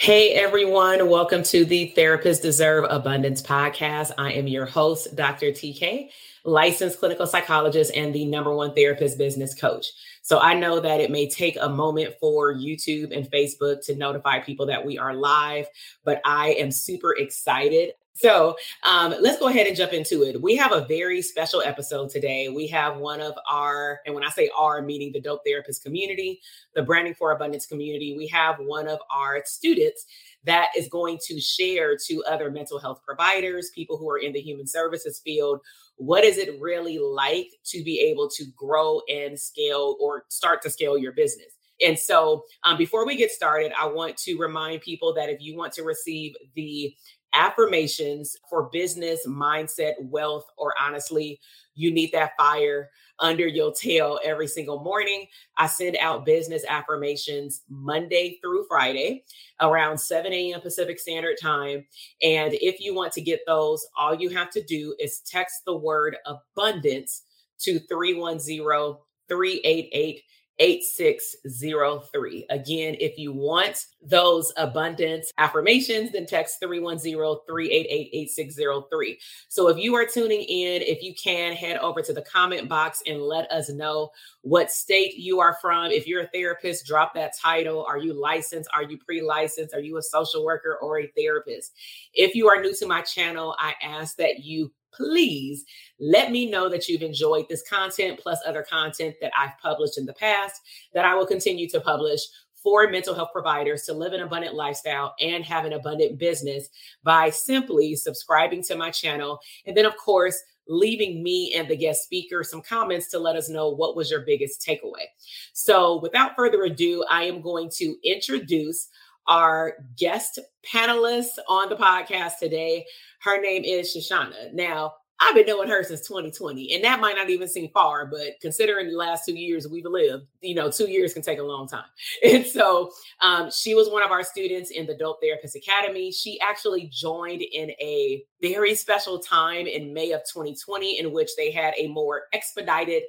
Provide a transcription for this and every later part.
Hey everyone, welcome to the Therapists Deserve Abundance podcast. I am your host, Dr. TK, licensed clinical psychologist and the number one therapist business coach. So I know that it may take a moment for YouTube and Facebook to notify people that we are live, but I am super excited so um, let's go ahead and jump into it. We have a very special episode today. We have one of our, and when I say our, meaning the Dope Therapist community, the Branding for Abundance community, we have one of our students that is going to share to other mental health providers, people who are in the human services field, what is it really like to be able to grow and scale or start to scale your business? And so, um, before we get started, I want to remind people that if you want to receive the affirmations for business, mindset, wealth, or honestly, you need that fire under your tail every single morning. I send out business affirmations Monday through Friday around 7 a.m. Pacific Standard Time. And if you want to get those, all you have to do is text the word abundance to 310 388 8603. Again, if you want those abundance affirmations, then text 310-388-8603. So if you are tuning in, if you can head over to the comment box and let us know what state you are from. If you're a therapist, drop that title. Are you licensed? Are you pre-licensed? Are you a social worker or a therapist? If you are new to my channel, I ask that you please let me know that you've enjoyed this content plus other content that I've published in the past that I will continue to publish for mental health providers to live an abundant lifestyle and have an abundant business by simply subscribing to my channel. And then, of course, leaving me and the guest speaker some comments to let us know what was your biggest takeaway. So, without further ado, I am going to introduce our guest panelist on the podcast today. Her name is Shashanah. Now, I've been knowing her since 2020, and that might not even seem far, but considering the last two years we've lived, you know, two years can take a long time. And so um, she was one of our students in the Dope Therapist Academy. She actually joined in a very special time in May of 2020, in which they had a more expedited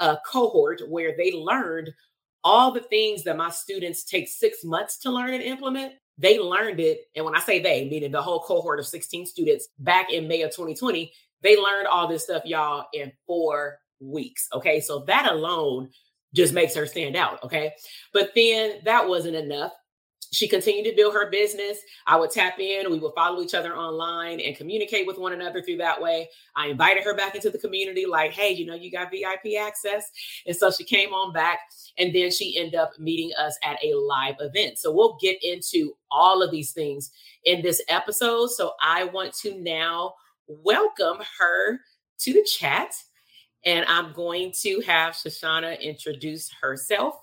uh, cohort where they learned all the things that my students take six months to learn and implement they learned it. And when I say they, meaning the whole cohort of 16 students back in May of 2020, they learned all this stuff, y'all, in four weeks. Okay. So that alone just makes her stand out. Okay. But then that wasn't enough she continued to build her business. I would tap in, we would follow each other online and communicate with one another through that way. I invited her back into the community, like, hey, you know, you got VIP access. And so she came on back, and then she ended up meeting us at a live event. So we'll get into all of these things in this episode. So I want to now welcome her to the chat. And I'm going to have Shashanah introduce herself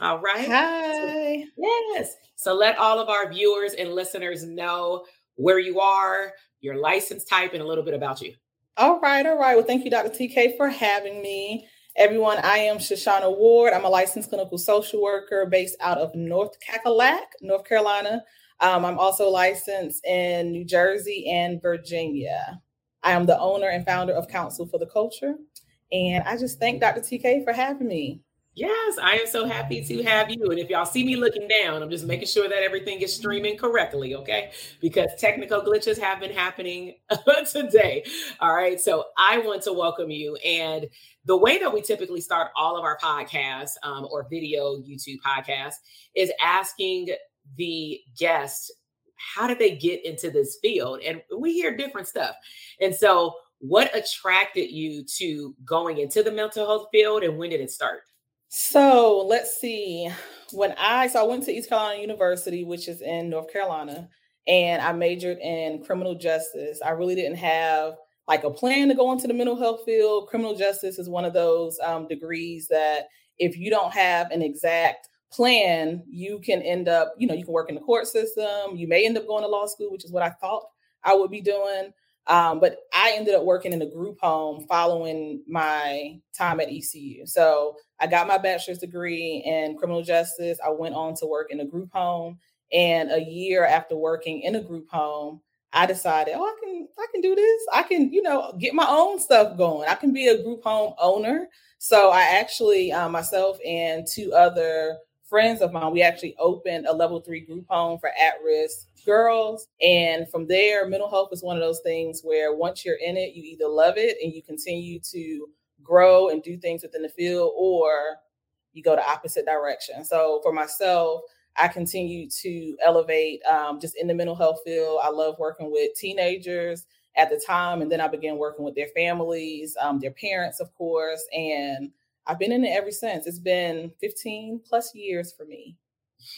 All right. Hi. So, yes. So let all of our viewers and listeners know where you are, your license type, and a little bit about you. All right. All right. Well, thank you, Dr. TK, for having me. Everyone, I am Shashanah Ward. I'm a licensed clinical social worker based out of North Cackalack, North Carolina. Um, I'm also licensed in New Jersey and Virginia. I am the owner and founder of Counsel for the Culture. And I just thank Dr. TK for having me. Yes, I am so happy to have you. And if y'all see me looking down, I'm just making sure that everything is streaming correctly, okay? Because technical glitches have been happening today. All right. So I want to welcome you. And the way that we typically start all of our podcasts um, or video YouTube podcasts is asking the guests, how did they get into this field? And we hear different stuff. And so, what attracted you to going into the mental health field and when did it start? So let's see. When I so I went to East Carolina University, which is in North Carolina, and I majored in criminal justice. I really didn't have like a plan to go into the mental health field. Criminal justice is one of those um, degrees that if you don't have an exact plan, you can end up, you know, you can work in the court system. You may end up going to law school, which is what I thought I would be doing. Um, but I ended up working in a group home following my time at ECU. So I got my bachelor's degree in criminal justice. I went on to work in a group home. And a year after working in a group home, I decided, oh, I can, I can do this. I can, you know, get my own stuff going. I can be a group home owner. So I actually, uh, myself and two other friends of mine, we actually opened a level three group home for at-risk girls. And from there, mental health is one of those things where once you're in it, you either love it and you continue to grow and do things within the field, or you go the opposite direction. So for myself, I continue to elevate um, just in the mental health field. I love working with teenagers at the time, and then I began working with their families, um, their parents, of course, and I've been in it ever since. It's been 15 plus years for me.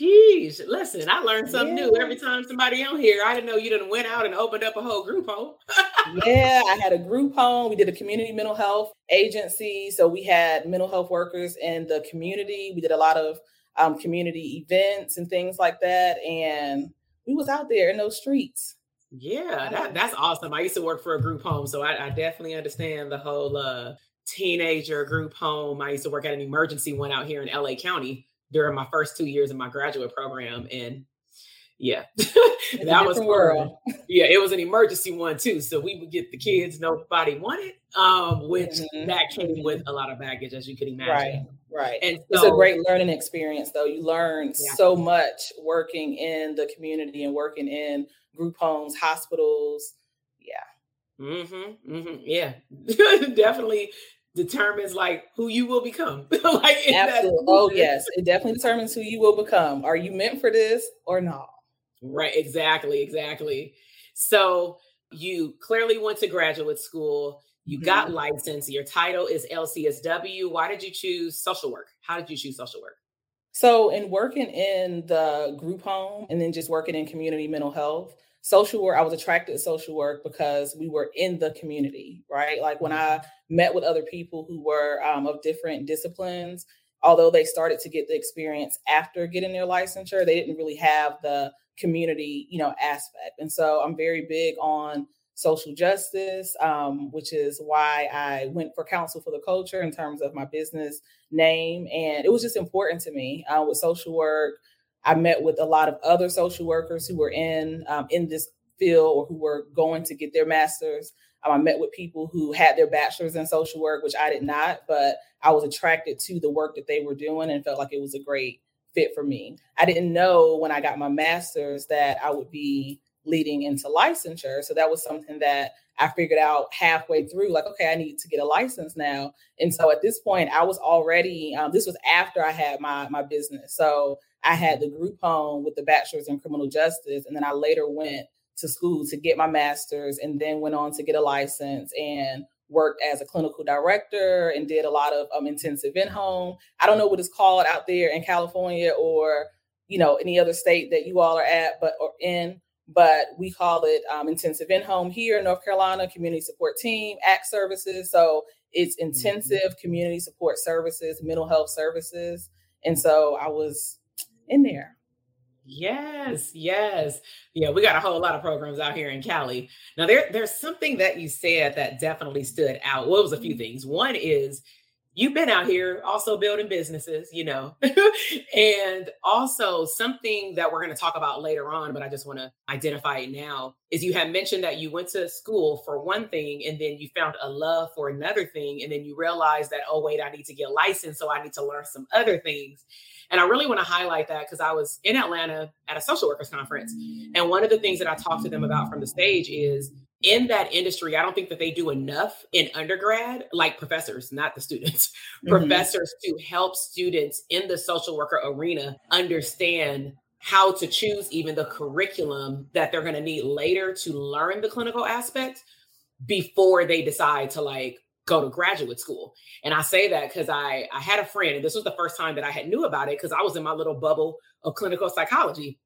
Jeez, listen, I learned something yeah. new every time somebody on here. I didn't know you didn't went out and opened up a whole group home. yeah, I had a group home. We did a community mental health agency. So we had mental health workers in the community. We did a lot of um, community events and things like that. And we was out there in those streets. Yeah, that, that's awesome. I used to work for a group home, so I, I definitely understand the whole uh, teenager group home. I used to work at an emergency one out here in LA County during my first two years in my graduate program. And yeah, that was world. Yeah, it was an emergency one too. So we would get the kids nobody wanted, um, which mm-hmm. that came with a lot of baggage, as you could imagine. Right. Right. And so, it's a great learning experience though. You learn yeah. so much working in the community and working in group homes, hospitals. Yeah. Mm-hmm. mm-hmm. Yeah. Definitely determines like who you will become. like absolutely. Oh yes, it definitely determines who you will become. Are you meant for this or not? Right. Exactly. Exactly. So you clearly went to graduate school. You mm-hmm. got licensed. Your title is LCSW. Why did you choose social work? How did you choose social work? So, in working in the group home and then just working in community mental health, social work, I was attracted to social work because we were in the community, right? Like when I mm-hmm. met with other people who were um, of different disciplines, although they started to get the experience after getting their licensure, they didn't really have the community, you know, aspect. And so I'm very big on social justice, um, which is why I went for Counsel for the Culture in terms of my business name. And it was just important to me uh, with social work I met with a lot of other social workers who were in um, in this field or who were going to get their masters. Um, I met with people who had their bachelors in social work, which I did not, but I was attracted to the work that they were doing and felt like it was a great fit for me. I didn't know when I got my master's that I would be leading into licensure. So that was something that I figured out halfway through, like, okay, I need to get a license now. And so at this point, I was already, um, this was after I had my, my business. So I had the group home with the bachelor's in criminal justice. And then I later went to school to get my master's and then went on to get a license and worked as a clinical director and did a lot of um, intensive in home. I don't know what it's called out there in California or, you know, any other state that you all are at, but or in, but we call it um, intensive in home here in North Carolina, community support team, ACT services. So it's mm-hmm. intensive mm-hmm. community support services, mental health services. And so I was in there. Yes, yes. Yeah, we got a whole lot of programs out here in Cali. Now there there's something that you said that definitely stood out. Well, it was a few mm-hmm. things. One is you've been out here also building businesses, you know, and also something that we're going to talk about later on, but I just want to identify it now is you have mentioned that you went to school for one thing and then you found a love for another thing. And then you realized that, oh, wait, I need to get licensed. So I need to learn some other things. And I really want to highlight that because I was in Atlanta at a social workers conference. And one of the things that I talked to them about from the stage is in that industry, I don't think that they do enough in undergrad, like professors, not the students, mm-hmm. professors to help students in the social worker arena understand how to choose even the curriculum that they're going to need later to learn the clinical aspect before they decide to like go to graduate school. And I say that because I I had a friend, and this was the first time that I had knew about it because I was in my little bubble of clinical psychology.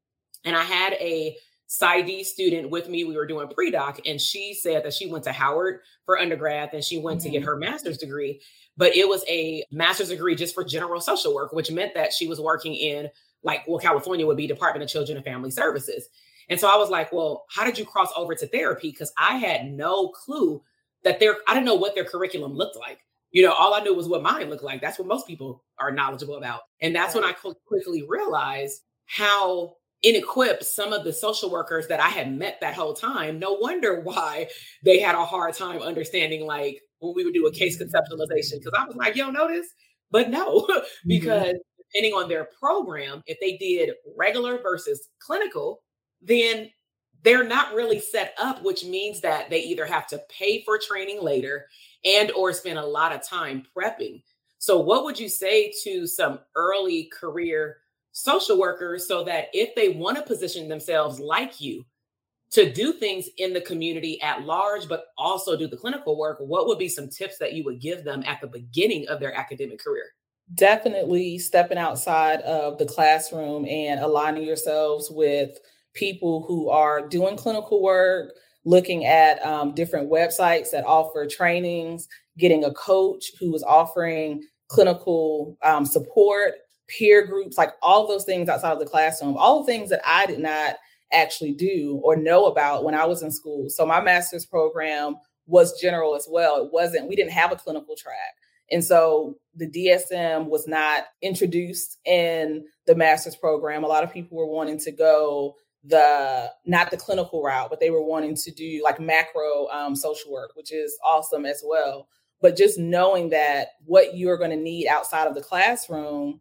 And I had a PsyD student with me. We were doing pre-doc, and she said that she went to Howard for undergrad and she went mm-hmm. to get mm-hmm. her master's degree. But it was a master's degree just for general social work, which meant that she was working in like well, California would be Department of Children and Family Services. And so I was like, well, how did you cross over to therapy? Because I had no clue that their I didn't know what their curriculum looked like. You know, all I knew was what mine looked like. That's what most people are knowledgeable about. And that's when I quickly realized how inequipped some of the social workers that I had met that whole time. No wonder why they had a hard time understanding, like when we would do a case mm-hmm. conceptualization, because I was like, you don't know this? But no, mm-hmm. because mm-hmm. depending on their program, if they did regular versus clinical, then they're not really set up, which means that they either have to pay for training later and or spend a lot of time prepping. So what would you say to some early career social workers so that if they want to position themselves like you to do things in the community at large, but also do the clinical work, what would be some tips that you would give them at the beginning of their academic career? Definitely stepping outside of the classroom and aligning yourselves with people who are doing clinical work, looking at um, different websites that offer trainings, getting a coach who is offering clinical um, support peer groups, like all those things outside of the classroom, all the things that I did not actually do or know about when I was in school. So my master's program was general as well. It wasn't, we didn't have a clinical track. And so the DSM was not introduced in the master's program. A lot of people were wanting to go the not the clinical route, but they were wanting to do like macro um, social work, which is awesome as well. But just knowing that what you're going to need outside of the classroom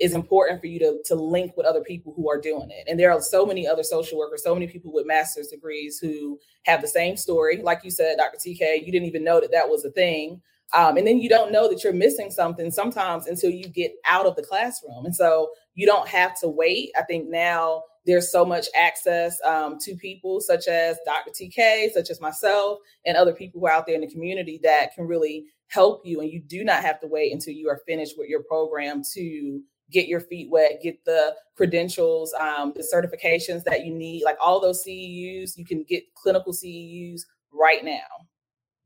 is important for you to, to link with other people who are doing it. And there are so many other social workers, so many people with master's degrees who have the same story. Like you said, Dr. TK, you didn't even know that that was a thing. Um, and then you don't know that you're missing something sometimes until you get out of the classroom. And so you don't have to wait. I think now there's so much access um, to people such as Dr. TK, such as myself, and other people who are out there in the community that can really help you. And you do not have to wait until you are finished with your program to get your feet wet, get the credentials, um, the certifications that you need, like all those CEUs. You can get clinical CEUs right now.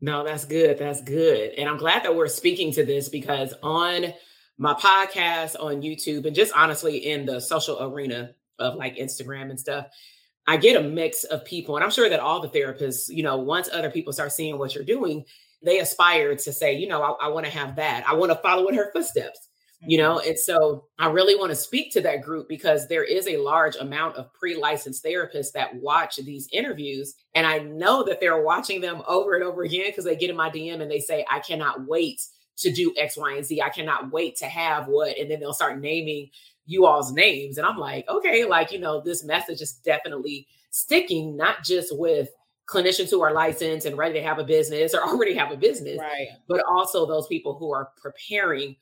No, that's good. That's good. And I'm glad that we're speaking to this because on my podcast, on YouTube, and just honestly in the social arena of like Instagram and stuff, I get a mix of people. And I'm sure that all the therapists, you know, once other people start seeing what you're doing, they aspire to say, you know, I, I want to have that. I want to follow in her footsteps you mm-hmm. know and so i really want to speak to that group because there is a large amount of pre-licensed therapists that watch these interviews and i know that they're watching them over and over again because they get in my dm and they say i cannot wait to do x y and z i cannot wait to have what and then they'll start naming you all's names and i'm like okay like you know this message is definitely sticking not just with clinicians who are licensed and ready to have a business or already have a business right but also those people who are preparing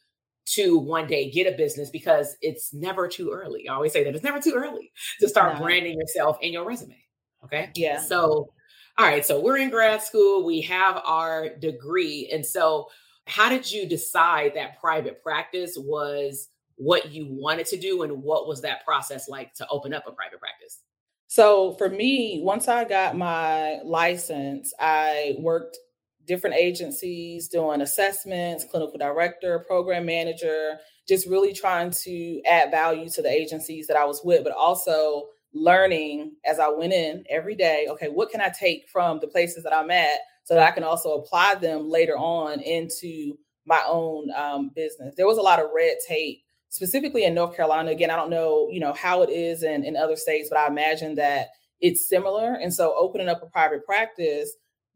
to one day get a business because it's never too early. I always say that it's never too early to start no. branding yourself in your resume. Okay. Yeah. So, all right. So we're in grad school, we have our degree. And so, how did you decide that private practice was what you wanted to do? And what was that process like to open up a private practice? So, for me, once I got my license, I worked different agencies doing assessments, clinical director, program manager, just really trying to add value to the agencies that I was with, but also learning as I went in every day, okay, what can I take from the places that I'm at so that I can also apply them later on into my own um, business. There was a lot of red tape, specifically in North Carolina. Again, I don't know, you know, how it is in, in other states, but I imagine that it's similar. And so opening up a private practice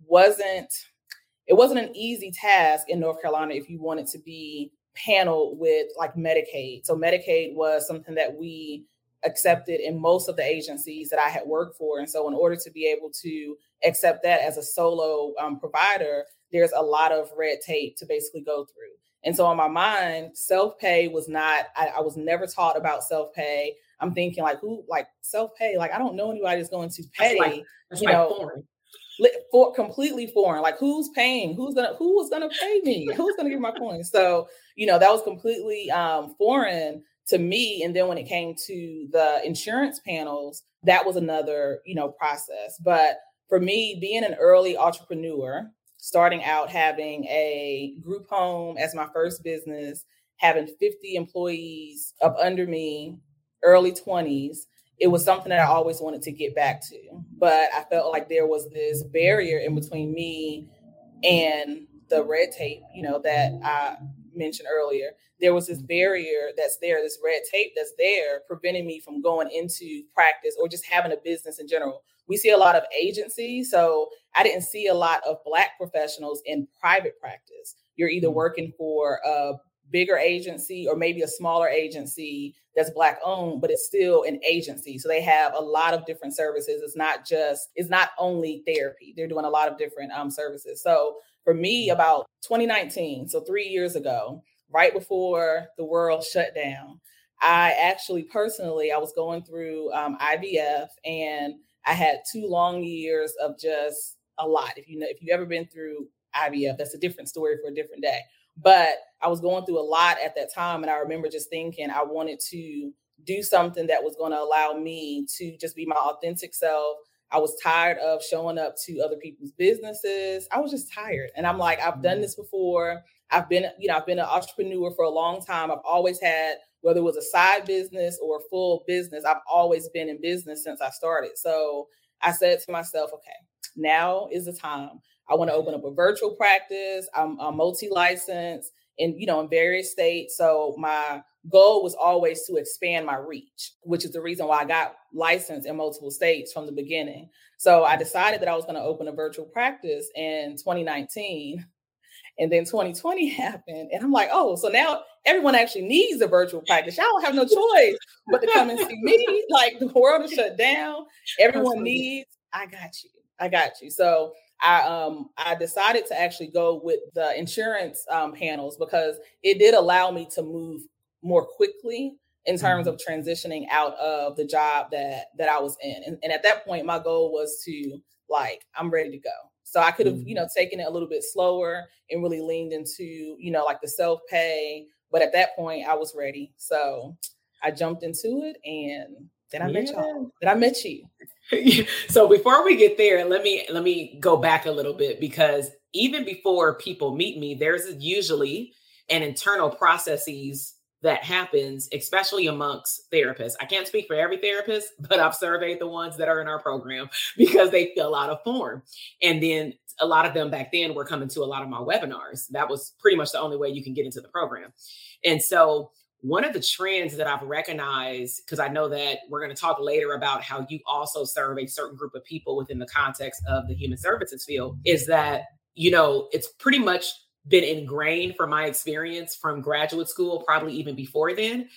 wasn't it wasn't an easy task in North Carolina if you wanted to be paneled with like Medicaid. So Medicaid was something that we accepted in most of the agencies that I had worked for. And so in order to be able to accept that as a solo um, provider, there's a lot of red tape to basically go through. And so on my mind, self-pay was not, I, I was never taught about self-pay. I'm thinking like who like self-pay, like I don't know anybody that's going to pay, that's like, that's you like know, foreign. For completely foreign, like who's paying? Who's gonna who is gonna pay me? Who's gonna give my coins? So you know that was completely um, foreign to me. And then when it came to the insurance panels, that was another you know process. But for me, being an early entrepreneur, starting out having a group home as my first business, having 50 employees up under me, early 20s, it was something that I always wanted to get back to. But I felt like there was this barrier in between me and the red tape, you know, that I mentioned earlier. There was this barrier that's there, this red tape that's there, preventing me from going into practice or just having a business in general we see a lot of agencies. So I didn't see a lot of Black professionals in private practice. You're either mm. working for a bigger agency or maybe a smaller agency that's Black owned, but it's still an agency. So they have a lot of different services. It's not just, it's not only therapy, they're doing a lot of different um, services. So for me, mm. about 2019, so three years ago, right before the world shut down, I actually personally, I was going through um, IVF and I had two long years of just a lot. If you know, if you've ever been through IVF, that's a different story for a different day. But I was going through a lot at that time. And I remember just thinking I wanted to do something that was going to allow me to just be my authentic self. I was tired of showing up to other people's businesses. I was just tired. And I'm like, I've done mm-hmm. this before. I've been, you know, I've been an entrepreneur for a long time. I've always had whether it was a side business or full business, I've always been in business since I started. So I said to myself, okay, now is the time. I want to open up a virtual practice. I'm, I'm multi-licensed in, you know, in various states. So my goal was always to expand my reach, which is the reason why I got licensed in multiple states from the beginning. So I decided that I was going to open a virtual practice in 2019. And then 2020 happened. And I'm like, oh, so now everyone actually needs a virtual practice. Y'all don't have no choice but to come and see me. Like the world is shut down. Everyone needs, I got you. I got you. So I um I decided to actually go with the insurance um, panels because it did allow me to move more quickly in terms mm-hmm. of transitioning out of the job that that I was in. And, and at that point, my goal was to like I'm ready to go. So I could have, mm-hmm. you know, taken it a little bit slower and really leaned into, you know, like the self pay. But at that point, I was ready. So I jumped into it and then I yeah. met y'all. Then I met you. so before we get there, let me let me go back a little bit because even before people meet me, there's usually an internal processes that happens, especially amongst therapists. I can't speak for every therapist, but I've surveyed the ones that are in our program because they fill out a form. And then a lot of them back then were coming to a lot of my webinars. That was pretty much the only way you can get into the program. And so one of the trends that I've recognized, because I know that we're going to talk later about how you also serve a certain group of people within the context of the human services field, is that, you know, it's pretty much been ingrained from my experience from graduate school, probably even before then,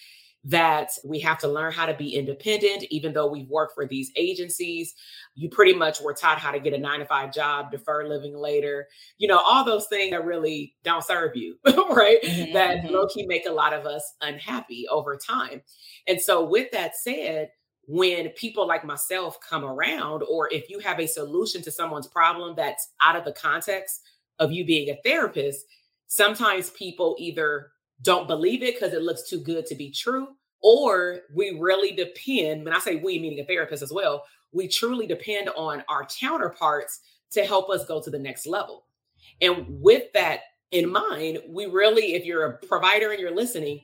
that we have to learn how to be independent, even though we've worked for these agencies. You pretty much were taught how to get a nine to five job, defer living later, you know, all those things that really don't serve you, right? Mm-hmm, that mm-hmm. low key make a lot of us unhappy over time. And so, with that said, when people like myself come around, or if you have a solution to someone's problem that's out of the context of you being a therapist, sometimes people either don't believe it because it looks too good to be true, or we really depend, when I say we, meaning a therapist as well, we truly depend on our counterparts to help us go to the next level. And with that in mind, we really, if you're a provider and you're listening,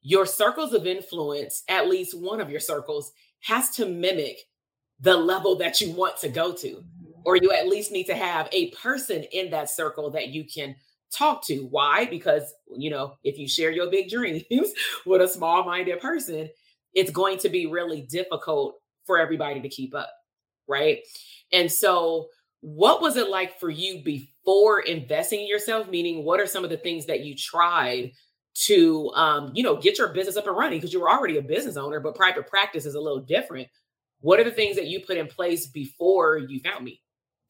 your circles of influence, at least one of your circles, has to mimic the level that you want to go to. Or you at least need to have a person in that circle that you can talk to. Why? Because, you know, if you share your big dreams with a small minded person, it's going to be really difficult for everybody to keep up. Right. And so, what was it like for you before investing in yourself? Meaning, what are some of the things that you tried to, um, you know, get your business up and running? Because you were already a business owner, but private practice is a little different. What are the things that you put in place before you found me?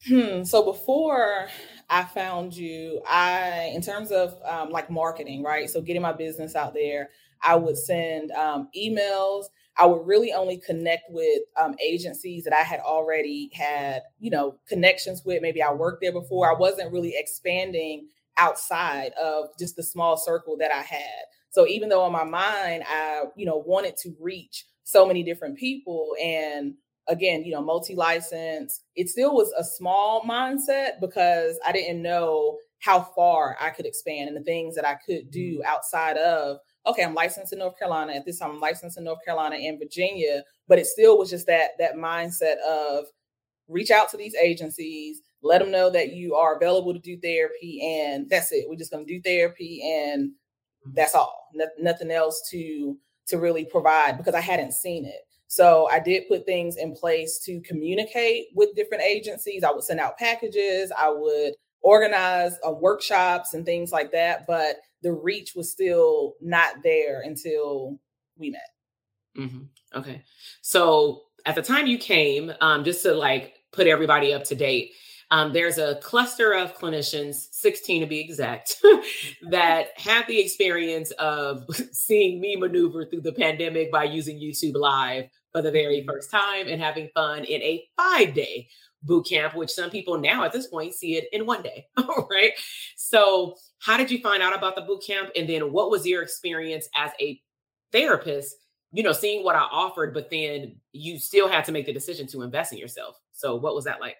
Hmm. So before I found you, I, in terms of um, like marketing, right? So getting my business out there, I would send um, emails. I would really only connect with um, agencies that I had already had, you know, connections with. Maybe I worked there before. I wasn't really expanding outside of just the small circle that I had. So even though in my mind I, you know, wanted to reach so many different people and again, you know, multi-license, it still was a small mindset because I didn't know how far I could expand and the things that I could do mm-hmm. outside of okay, I'm licensed in North Carolina. At this time, I'm licensed in North Carolina and Virginia, but it still was just that that mindset of reach out to these agencies, let them know that you are available to do therapy, and that's it. We're just going to do therapy, and mm-hmm. that's all. No, nothing else to to really provide because I hadn't seen it. So I did put things in place to communicate with different agencies. I would send out packages. I would organize uh, workshops and things like that. But the reach was still not there until we met. Mm-hmm. Okay. So at the time you came, um, just to like put everybody up to date, um, there's a cluster of clinicians, 16 to be exact, that had the experience of seeing me maneuver through the pandemic by using YouTube Live for the very first time and having fun in a five day boot camp, which some people now at this point see it in one day. right. So, how did you find out about the boot camp? And then, what was your experience as a therapist? You know, seeing what I offered, but then you still had to make the decision to invest in yourself. So, what was that like?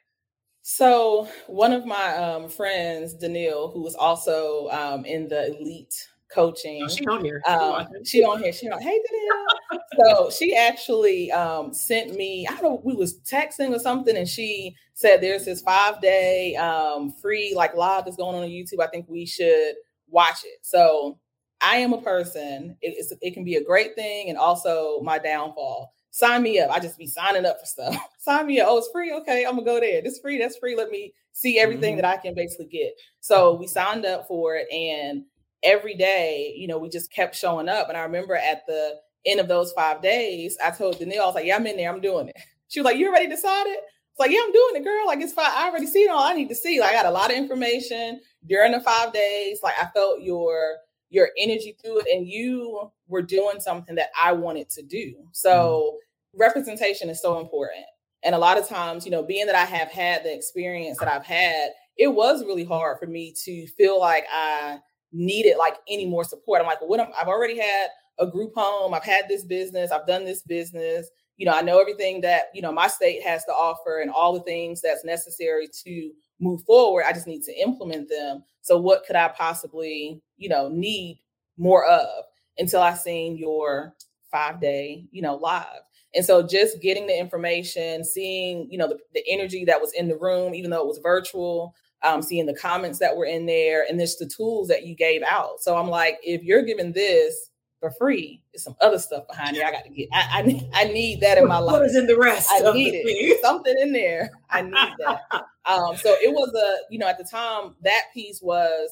So, one of my um, friends, Danielle, who was also um, in the elite coaching. Oh, she on here. Um, she on here. She on. Hey, Danielle. so she actually um, sent me. I don't know. We was texting or something, and she said there's this five day um, free like live that's going on on YouTube. I think we should watch it. So I am a person. It, it can be a great thing and also my downfall. Sign me up. I just be signing up for stuff. Sign me up. Oh, it's free. Okay, I'm gonna go there. It's free. That's free. Let me see everything mm-hmm. that I can basically get. So we signed up for it, and every day, you know, we just kept showing up. And I remember at the end of those five days, I told Danielle, I was like, yeah, I'm in there, I'm doing it. She was like, You already decided? It's like, yeah, I'm doing it, girl. Like it's fine. I already seen all I need to see. Like I got a lot of information during the five days. Like I felt your your energy through it, and you were doing something that I wanted to do. So mm-hmm. representation is so important. And a lot of times, you know, being that I have had the experience that I've had, it was really hard for me to feel like I needed like any more support. I'm like, well, what am, I've already had a group home. I've had this business. I've done this business. You know, I know everything that, you know, my state has to offer and all the things that's necessary to move forward. I just need to implement them. So what could I possibly, you know, need more of until I seen your five day, you know, live. And so just getting the information, seeing, you know, the, the energy that was in the room, even though it was virtual, um, seeing the comments that were in there and just the tools that you gave out. So I'm like, if you're giving this for free, there's some other stuff behind it. I got to get. I, I need. I need that in my life. What is in the rest? I need it. Something in there. I need that. um, so it was a. You know, at the time, that piece was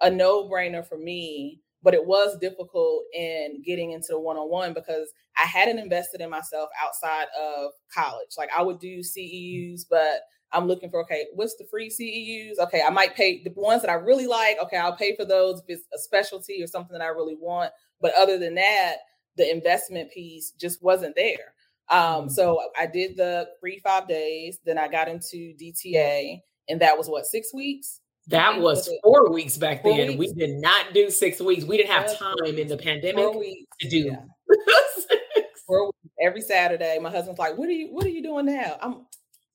a no brainer for me. But it was difficult in getting into the one on one because I hadn't invested in myself outside of college. Like I would do CEUs, but I'm looking for okay, what's the free CEUs? Okay, I might pay the ones that I really like. Okay, I'll pay for those if it's a specialty or something that I really want. But other than that, the investment piece just wasn't there. Um, mm-hmm. so I did the free five days, then I got into DTA, and that was what six weeks. That was four weeks back four then. Weeks? We did not do six weeks. We didn't have time in the pandemic to do yeah. every Saturday. My husband's like, "What are you? What are you doing now?" I'm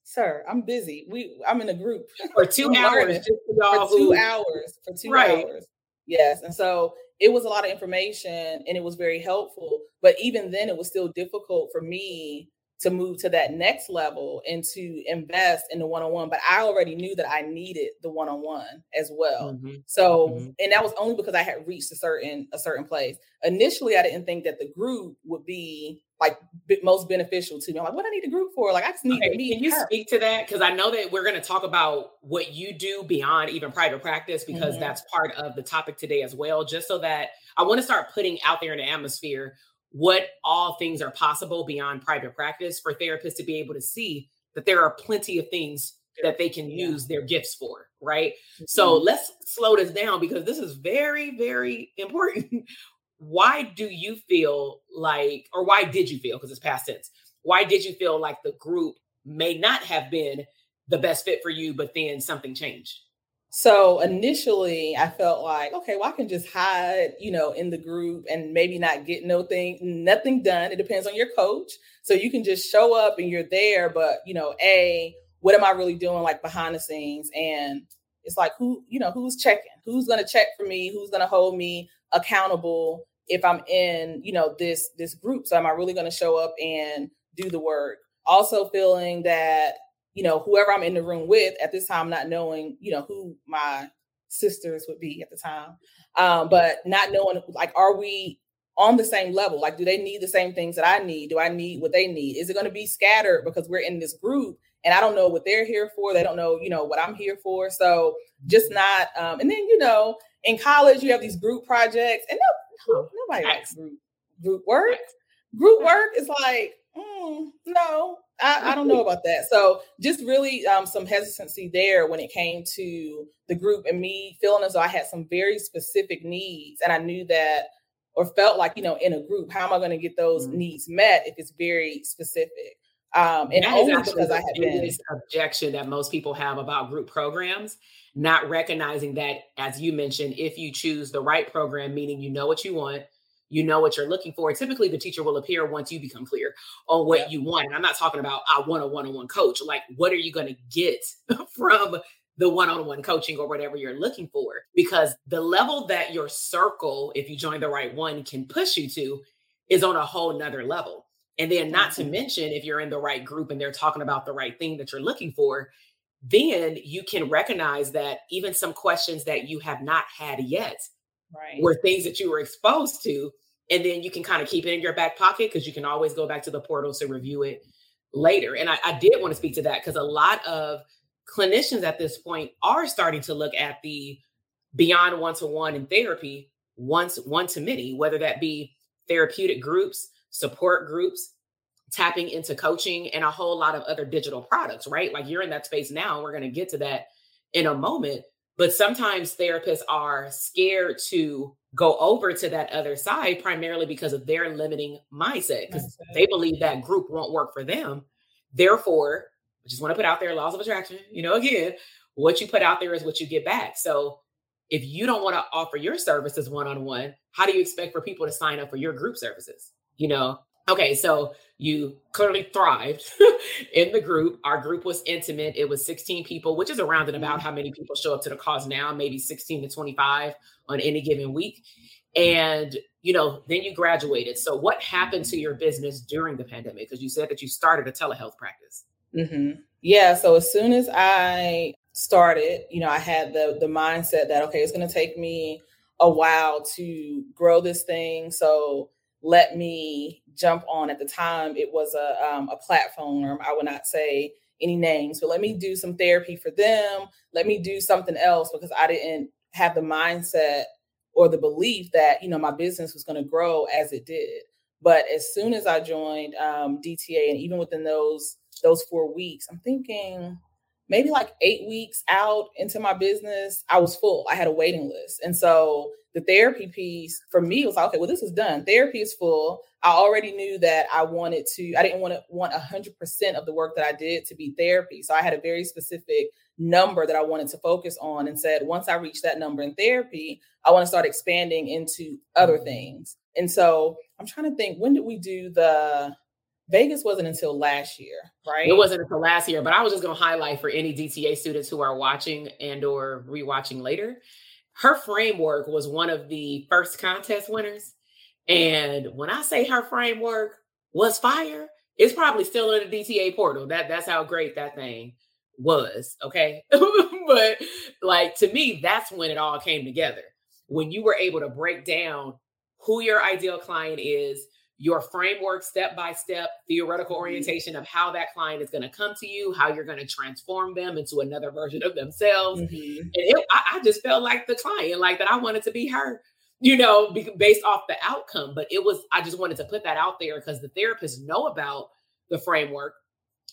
sir, I'm busy. We I'm in a group for two hours. for, for two hours. For two right. hours. Yes. And so it was a lot of information and it was very helpful. But even then, it was still difficult for me to move to that next level and to invest in the one-on-one but i already knew that i needed the one-on-one as well mm-hmm. so mm-hmm. and that was only because i had reached a certain a certain place initially i didn't think that the group would be like b- most beneficial to me i'm like what i need a group for like i just need okay, to can you her. speak to that because i know that we're going to talk about what you do beyond even private practice because mm-hmm. that's part of the topic today as well just so that i want to start putting out there in the atmosphere what all things are possible beyond private practice for therapists to be able to see that there are plenty of things that they can yeah. use their gifts for, right? Mm-hmm. So let's slow this down because this is very, very important. why do you feel like, or why did you feel, because it's past tense, why did you feel like the group may not have been the best fit for you, but then something changed? So initially, I felt like, okay, well, I can just hide, you know, in the group and maybe not get no thing, nothing done. It depends on your coach. So you can just show up and you're there, but you know, a what am I really doing, like behind the scenes? And it's like, who, you know, who's checking? Who's going to check for me? Who's going to hold me accountable if I'm in, you know, this this group? So am I really going to show up and do the work? Also feeling that you know, whoever I'm in the room with at this time, not knowing, you know, who my sisters would be at the time. Um, but not knowing like, are we on the same level? Like, do they need the same things that I need? Do I need what they need? Is it going to be scattered because we're in this group and I don't know what they're here for? They don't know, you know, what I'm here for. So just not, um, and then, you know, in college, you have these group projects and no, nobody likes group, group work. Group work is like, mm, no, I, I, don't know about that. So just really um, some hesitancy there when it came to the group and me feeling as though I had some very specific needs. And I knew that or felt like, you know, in a group, how am I going to get those mm-hmm. needs met if it's very specific? Um, and that only because I had been objection that most people have about group programs, not recognizing that, as you mentioned, if you choose the right program, meaning you know what you want, you know what you're looking for. Typically, the teacher will appear once you become clear on what you want. And I'm not talking about I want a one-on-one coach. Like, what are you going to get from the one-on-one coaching or whatever you're looking for? Because the level that your circle, if you join the right one, can push you to, is on a whole nother level. And then, not to mm-hmm. mention, if you're in the right group and they're talking about the right thing that you're looking for, then you can recognize that even some questions that you have not had yet right. were things that you were exposed to. And then you can kind of keep it in your back pocket because you can always go back to the portal to review it later. And I, I did want to speak to that because a lot of clinicians at this point are starting to look at the beyond one to one in therapy, once one to many, whether that be therapeutic groups, support groups, tapping into coaching, and a whole lot of other digital products, right? Like you're in that space now. We're going to get to that in a moment. But sometimes therapists are scared to go over to that other side primarily because of their limiting mindset, because they believe that group won't work for them. Therefore, I just want to put out there laws of attraction. You know, again, what you put out there is what you get back. So if you don't want to offer your services one on one, how do you expect for people to sign up for your group services? You know, Okay, so you clearly thrived in the group. Our group was intimate. It was 16 people, which is around and about mm-hmm. how many people show up to the cause now, maybe 16 to 25 on any given week. And, you know, then you graduated. So what happened to your business during the pandemic? Because you said that you started a telehealth practice. Mm-hmm. Yeah. So as soon as I started, you know, I had the the mindset that okay, it's going to take me a while to grow this thing. So let me jump on at the time. It was a, um, a platform. I would not say any names but let me do some therapy for them. Let me do something else because i didn't have the mindset or the belief that you know my business was going to grow as it did. But as soon as i joined um, dta and even within those those four weeks i'm thinking maybe like eight weeks out into my business i was full i had a waiting list and so the therapy piece for me was like, okay, well, this is done. Therapy is full. I already knew that I wanted to, I didn't want to want 100% of the work that I did to be therapy. So I had a very specific number that I wanted to focus on and said, once I reach that number in therapy, I want to start expanding into other mm-hmm. things. And so I'm trying to think, when did we do the, Vegas wasn't until last year, right? It wasn't until last year, but I was just going to highlight for any DTA students who are watching and or rewatching later her framework was one of the first contest winners. And when I say her framework was fire, it's probably still in the DTA portal. That that's how great that thing was. Okay. but like to me, that's when it all came together. When you were able to break down who your ideal client is, your framework, step by step, theoretical orientation of how that client is going to come to you, how you're going to transform them into another version of themselves. Mm-hmm. And it, I, I, just felt like the client, like that I wanted to be her, you know, based off the outcome. But it was, I just wanted to put that out there because the therapists know about the framework.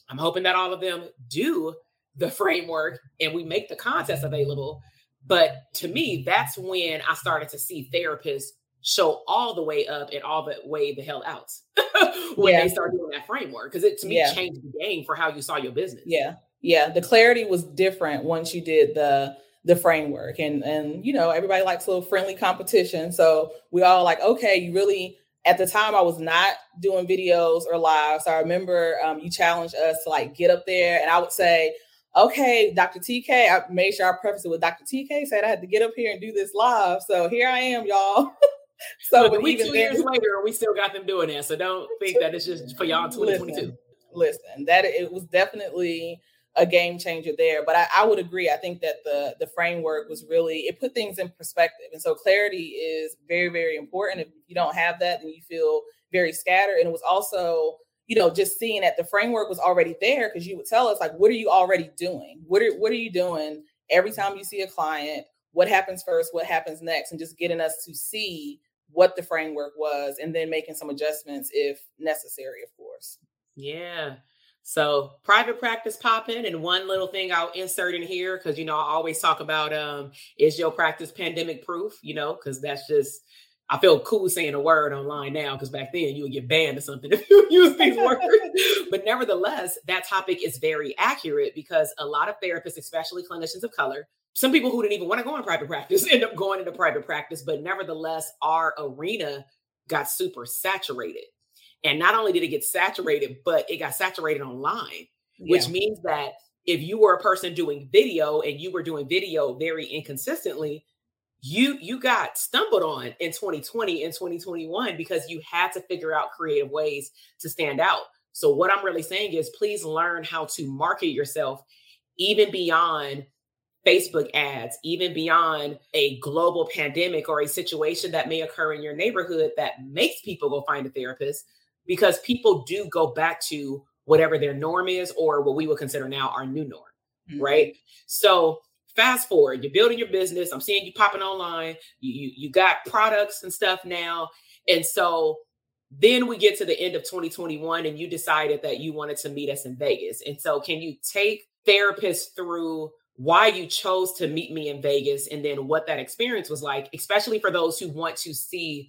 I'm hoping that all of them do the framework and we make the contest available. But to me, that's when I started to see therapists show all the way up and all the way the hell out when yeah. they start doing that framework because it to me yeah. changed the game for how you saw your business yeah yeah the clarity was different once you did the the framework and and you know everybody likes a little friendly competition so we all like okay you really at the time i was not doing videos or live so i remember um, you challenged us to like get up there and i would say okay, Dr. TK, I made sure I prefaced it with Dr. TK said I had to get up here and do this live. So here I am, y'all. so but we two years later, we still got them doing that. So don't think that it's just for y'all 2022. Listen, listen, that it was definitely a game changer there. But I, I, would agree. I think that the the framework was really it put things in perspective. And so clarity is very, very important. If you don't have that, then you feel very scattered. And it was also, you know, just seeing that the framework was already there because you would tell us like, what are you already doing? What are what are you doing every time you see a client? What happens first? What happens next? And just getting us to see what the framework was and then making some adjustments if necessary, of course. Yeah. So private practice popping and one little thing I'll insert in here because you know I always talk about um is your practice pandemic proof, you know, because that's just I feel cool saying a word online now because back then you would get banned or something if you use these words. but nevertheless, that topic is very accurate because a lot of therapists, especially clinicians of color, some people who didn't even want to go in private practice end up going into private practice, but nevertheless, our arena got super saturated. And not only did it get saturated, but it got saturated online, yeah. which means that if you were a person doing video and you were doing video very inconsistently, you you got stumbled on in 2020 and 2021 because you had to figure out creative ways to stand out. So what I'm really saying is please learn how to market yourself even beyond Facebook ads, even beyond a global pandemic or a situation that may occur in your neighborhood that makes people go find a therapist, because people do go back to whatever their norm is or what we would consider now our new norm, mm-hmm. right? So fast forward, you're building your business. I'm seeing you popping online. You, you you got products and stuff now, and so then we get to the end of 2021, and you decided that you wanted to meet us in Vegas. And so, can you take therapists through? Why you chose to meet me in Vegas and then what that experience was like, especially for those who want to see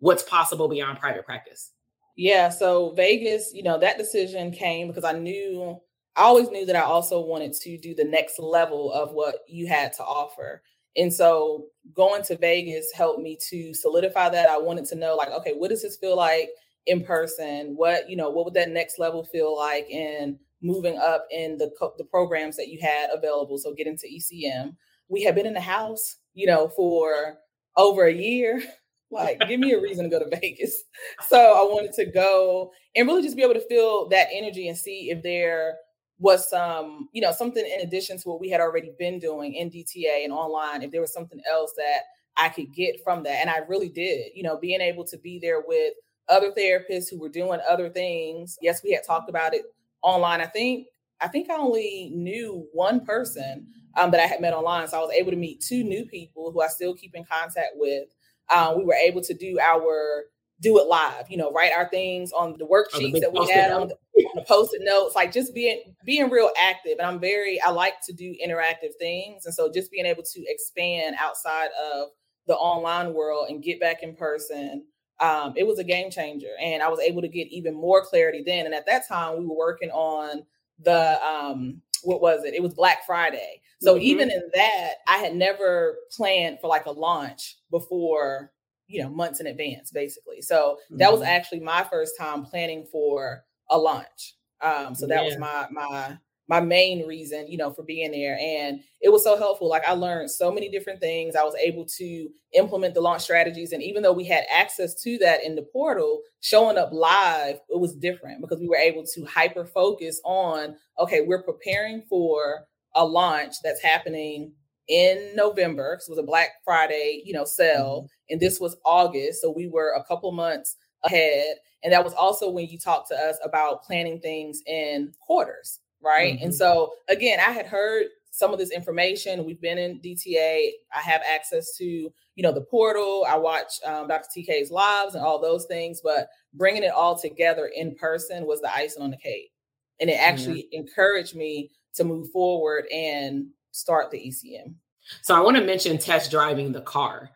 what's possible beyond private practice. Yeah, so Vegas, you know, that decision came because I knew I always knew that I also wanted to do the next level of what you had to offer. And so going to Vegas helped me to solidify that. I wanted to know like, okay, what does this feel like in person? What, you know, what would that next level feel like and moving up in the the programs that you had available. So get into ECM. We had been in the house, you know, for over a year. like, give me a reason to go to Vegas. So I wanted to go and really just be able to feel that energy and see if there was some, you know, something in addition to what we had already been doing in DTA and online, if there was something else that I could get from that. And I really did, you know, being able to be there with other therapists who were doing other things. Yes, we had talked about it online. I think I think I only knew one person um, that I had met online, so I was able to meet two new people who I still keep in contact with. Um, we were able to do our do it live, you know, write our things on the worksheets oh, that we had on the, on the post-it notes, like just being being real active. And I'm very I like to do interactive things, and so just being able to expand outside of the online world and get back in person um, it was a game changer. And I was able to get even more clarity then. And at that time, we were working on the, um, what was it? It was Black Friday. So mm-hmm. even in that, I had never planned for like a launch before, you know, months in advance, basically. So mm-hmm. that was mm-hmm. actually my first time planning for a launch. Um, so that yeah. was my my my main reason, you know, for being there. And it was so helpful. Like I learned so many different things. I was able to implement the launch strategies. And even though we had access to that in the portal, showing up live, it was different because we were able to hyper focus on, okay, we're preparing for a launch that's happening in November it was a Black Friday, you know, sale. Mm-hmm. And this was August. So we were a couple months ahead. And that was also when you talked to us about planning things in quarters right? Mm-hmm. And so again, I had heard some of this information. We've been in DTA. I have access to, you know, the portal. I watch um, Dr. TK's lives and all those things, but bringing it all together in person was the icing on the cake. And it actually mm-hmm. encouraged me to move forward and start the ECM. So I want to mention test driving the car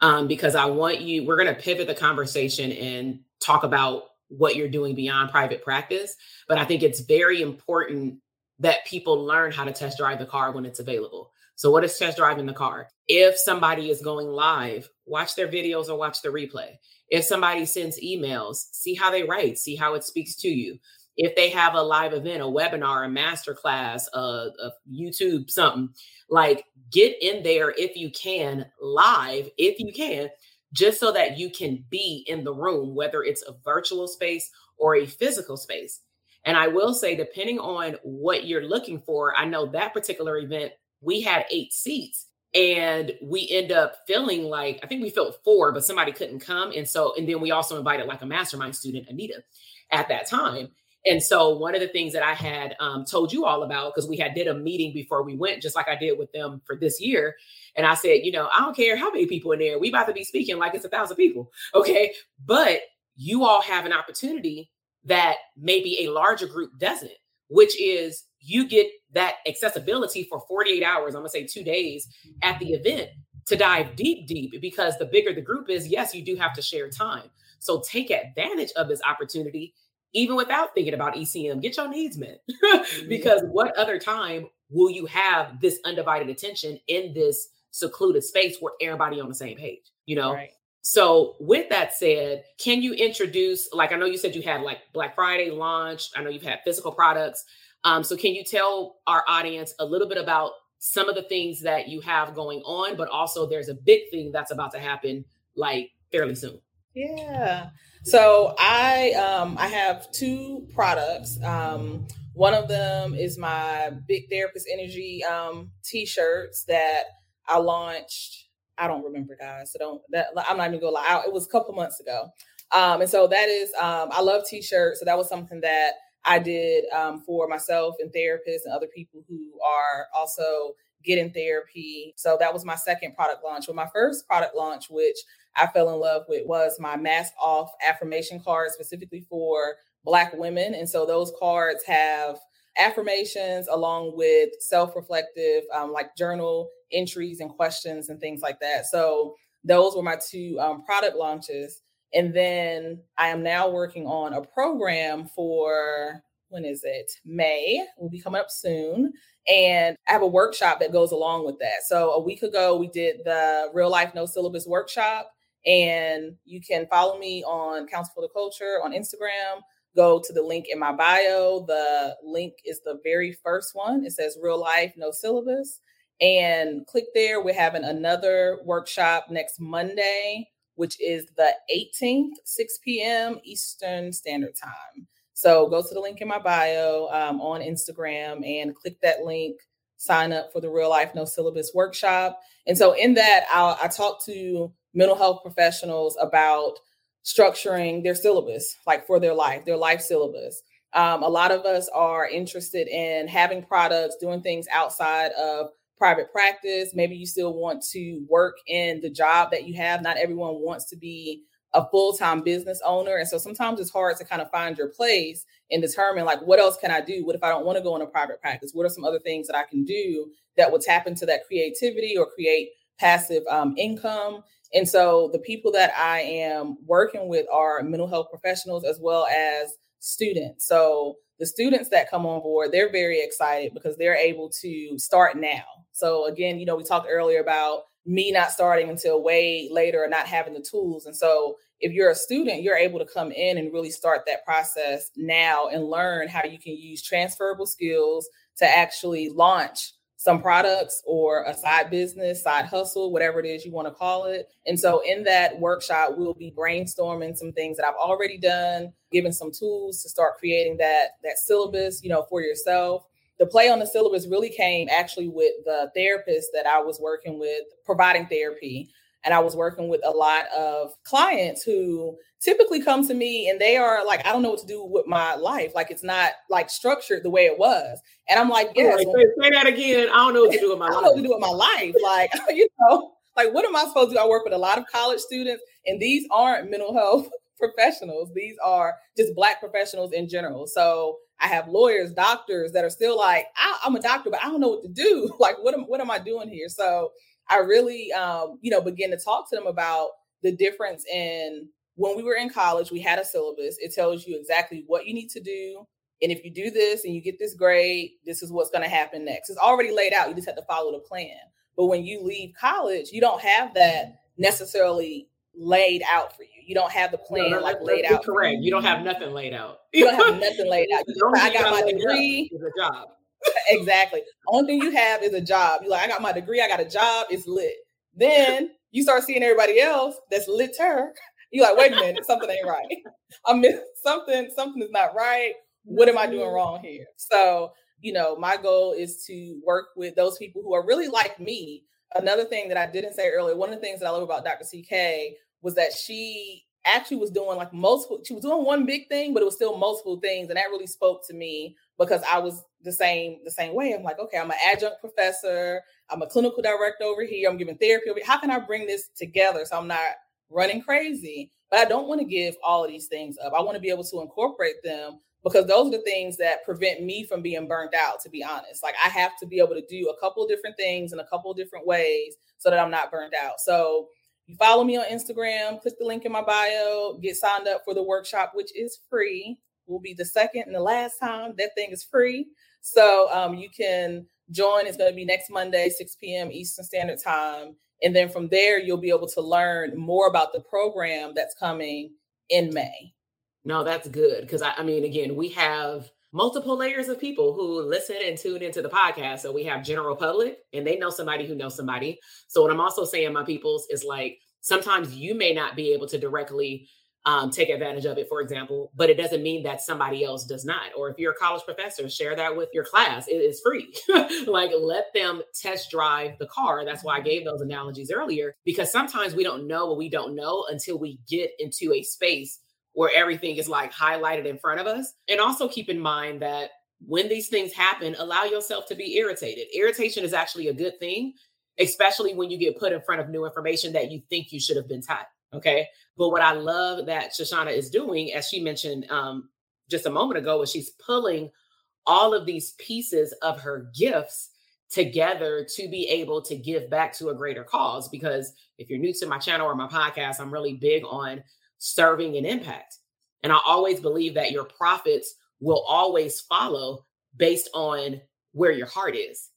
um, because I want you, we're going to pivot the conversation and talk about what you're doing beyond private practice. But I think it's very important that people learn how to test drive the car when it's available. So, what is test driving the car? If somebody is going live, watch their videos or watch the replay. If somebody sends emails, see how they write, see how it speaks to you. If they have a live event, a webinar, a master class, a, a YouTube, something like get in there if you can, live if you can, just so that you can be in the room, whether it's a virtual space or a physical space. And I will say, depending on what you're looking for, I know that particular event, we had eight seats and we end up feeling like, I think we felt four, but somebody couldn't come. And so, and then we also invited like a mastermind student, Anita, at that time. And so one of the things that I had um, told you all about, because we had did a meeting before we went, just like I did with them for this year. And I said, you know, I don't care how many people in there, we about to be speaking like it's a thousand people. Okay. But you all have an opportunity that maybe a larger group doesn't, which is you get that accessibility for 48 hours, I'm gonna say two days at the event to dive deep, deep, because the bigger the group is, yes, you do have to share time. So take advantage of this opportunity even without thinking about ECM, get your needs met. Mm-hmm. because what other time will you have this undivided attention in this secluded space where everybody on the same page, you know? Right. So with that said, can you introduce, like I know you said you had like Black Friday launch, I know you've had physical products. Um, so can you tell our audience a little bit about some of the things that you have going on, but also there's a big thing that's about to happen like fairly soon? Yeah. So I um I have two products. Um one of them is my Big Therapist Energy um t-shirts that I launched. I don't remember guys. So don't that I'm not even gonna lie. It was a couple months ago. Um and so that is um I love t-shirts. So that was something that I did um for myself and therapists and other people who are also getting therapy. So that was my second product launch. Well, my first product launch, which I fell in love with was my mask off affirmation card specifically for Black women. And so those cards have affirmations along with self reflective, um, like journal entries and questions and things like that. So those were my two um, product launches. And then I am now working on a program for when is it? May will be coming up soon. And I have a workshop that goes along with that. So a week ago, we did the real life no syllabus workshop. And you can follow me on Counsel for the Culture on Instagram. Go to the link in my bio. The link is the very first one. It says real life, no syllabus. And click there. We're having another workshop next Monday, which is the 18th, 6 p.m. Eastern Standard Time. So go to the link in my bio um, on Instagram and click that link. Sign up for the real life no syllabus workshop. And so in that, I'll, I talk to mental health professionals about structuring their syllabus, like for their life, their life syllabus. Um, a lot of us are interested in having products, doing things outside of private practice. Maybe you still want to work in the job that you have. Not everyone wants to be a full-time business owner and so sometimes it's hard to kind of find your place and determine like what else can i do what if i don't want to go into private practice what are some other things that i can do that will tap into that creativity or create passive um, income and so the people that i am working with are mental health professionals as well as students so the students that come on board they're very excited because they're able to start now so again you know we talked earlier about me not starting until way later or not having the tools. And so if you're a student, you're able to come in and really start that process now and learn how you can use transferable skills to actually launch some products or a side business, side hustle, whatever it is you want to call it. And so in that workshop, we'll be brainstorming some things that I've already done, giving some tools to start creating that that syllabus, you know, for yourself. The play on the syllabus really came actually with the therapist that I was working with providing therapy. And I was working with a lot of clients who typically come to me and they are like, I don't know what to do with my life. Like it's not like structured the way it was. And I'm like, yes. Right, say, that again. I don't know what to do with my I life. know what to do with my life. Like, you know, like what am I supposed to do? I work with a lot of college students, and these aren't mental health professionals. These are just black professionals in general. So I have lawyers, doctors that are still like, I, am a doctor, but I don't know what to do. Like, what am what am I doing here? So I really, um, you know, begin to talk to them about the difference in when we were in college, we had a syllabus. It tells you exactly what you need to do. And if you do this and you get this grade, this is what's going to happen next. It's already laid out. You just have to follow the plan. But when you leave college, you don't have that necessarily laid out for you. You don't have the plan no, like laid out. Correct. You. you don't have nothing laid out. you don't have nothing laid out. I got my degree. Is a job. exactly. Only thing you have is a job. You like, I got my degree. I got a job. It's lit. Then you start seeing everybody else that's litter. You're like, wait a minute, something ain't right. I mean, something, something is not right. What am I doing mm-hmm. wrong here? So, you know, my goal is to work with those people who are really like me. Another thing that I didn't say earlier, one of the things that I love about Dr. TK was that she actually was doing like multiple, she was doing one big thing, but it was still multiple things. And that really spoke to me because I was the same, the same way. I'm like, okay, I'm an adjunct professor, I'm a clinical director over here, I'm giving therapy over here. How can I bring this together so I'm not running crazy. But I don't want to give all of these things up. I want to be able to incorporate them because those are the things that prevent me from being burnt out, to be honest. Like I have to be able to do a couple different things in a couple different ways so that I'm not burnt out. So you follow me on Instagram, click the link in my bio, get signed up for the workshop, which is free. Will be the second and the last time that thing is free. So um, you can join. It's going to be next Monday, 6 p.m. Eastern Standard Time. And then from there, you'll be able to learn more about the program that's coming in May. No, that's good. Because I, I, mean, again, we have multiple layers of people who listen and tune into the podcast. So we have general public and they know somebody who knows somebody. So what I'm also saying, my peoples, is like sometimes you may not be able to directly um, take advantage of it, for example, but it doesn't mean that somebody else does not. Or if you're a college professor, share that with your class. It is free. like let them test drive the car. That's why I gave those analogies earlier, because sometimes we don't know what we don't know until we get into a space where everything is like highlighted in front of us. And also keep in mind that when these things happen, allow yourself to be irritated. Irritation is actually a good thing, especially when you get put in front of new information that you think you should have been taught. Okay. But what I love that Shashanah is doing, as she mentioned um, just a moment ago, is she's pulling all of these pieces of her gifts together to be able to give back to a greater cause. Because if you're new to my channel or my podcast, I'm really big on serving and impact. And I always believe that your profits will always follow based on where your heart is,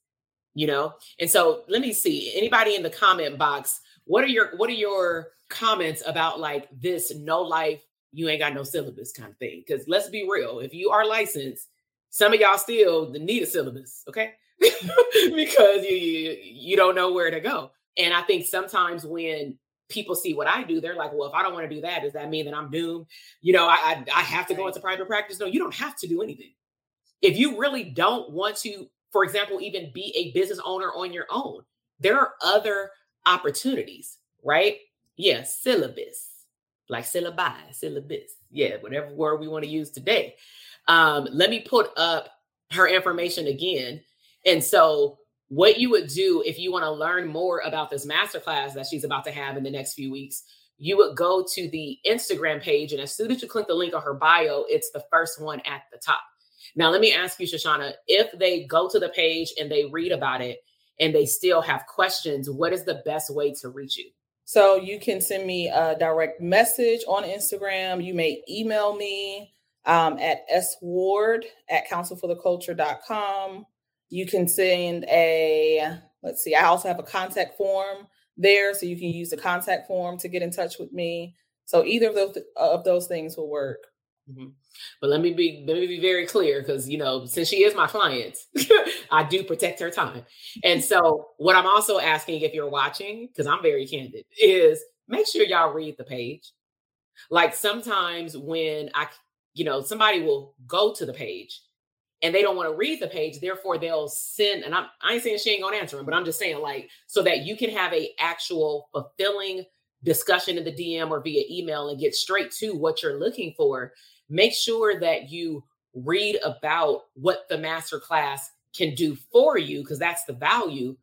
you know? And so let me see anybody in the comment box, what are your, what are your, comments about like this no life, you ain't got no syllabus kind of thing. Because let's be real, if you are licensed, some of y'all still need a syllabus, okay? because you, you you don't know where to go. And I think sometimes when people see what I do, they're like, well, if I don't want to do that, does that mean that I'm doomed? You know, I, I, I have to go into private practice. No, you don't have to do anything. If you really don't want to, for example, even be a business owner on your own, there are other opportunities, right? yeah, syllabus, like syllabi, syllabus. Yeah, whatever word we want to use today. Um, let me put up her information again. And so, what you would do if you want to learn more about this masterclass that she's about to have in the next few weeks, you would go to the Instagram page. And as soon as you click the link on her bio, it's the first one at the top. Now, let me ask you, Shashanah, if they go to the page and they read about it and they still have questions, what is the best way to reach you? So you can send me a direct message on Instagram. You may email me um, at sward at counselfortheculture.com. You can send a, let's see, I also have a contact form there. So you can use the contact form to get in touch with me. So either of those of those things will work. Mm-hmm. But let me be let me be very clear because you know since she is my client, I do protect her time. And so what I'm also asking if you're watching because I'm very candid is make sure y'all read the page. Like sometimes when I you know somebody will go to the page and they don't want to read the page, therefore they'll send. And I'm I ain't saying she ain't gonna answer them, but I'm just saying like so that you can have a actual fulfilling discussion in the DM or via email and get straight to what you're looking for make sure that you read about what the master class can do for you because that's the value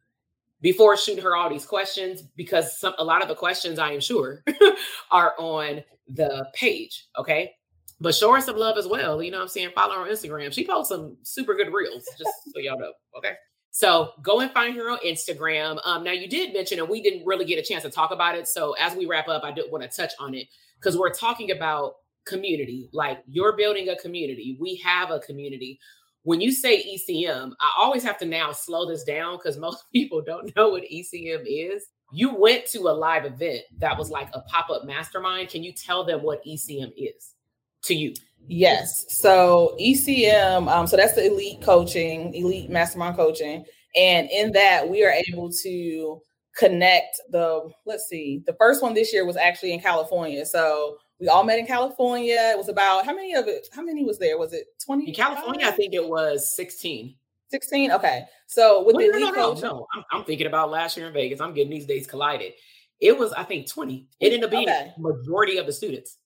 before shooting her all these questions because some a lot of the questions I am sure are on the page. Okay. But show her some love as well. You know what I'm saying? Follow her on Instagram. She posts some super good reels, just so y'all know. Okay. So go and find her on Instagram. Um, now you did mention, and we didn't really get a chance to talk about it. So as we wrap up, I do want to touch on it because we're talking about community. Like you're building a community. We have a community. When you say ECM, I always have to now slow this down because most people don't know what ECM is. You went to a live event that was like a pop up mastermind. Can you tell them what ECM is to you? Yes. So ECM, um, so that's the elite coaching, elite mastermind coaching. And in that, we are able to connect the, let's see, the first one this year was actually in California. So we all met in California. It was about how many of it? How many was there? Was it 20? In California, I think it was 16. 16. Okay. So with well, the no, no, no, no. I'm, I'm, thinking about last year in Vegas. I'm getting these days collided. It was, I think, 20. It ended up being okay. majority of the students.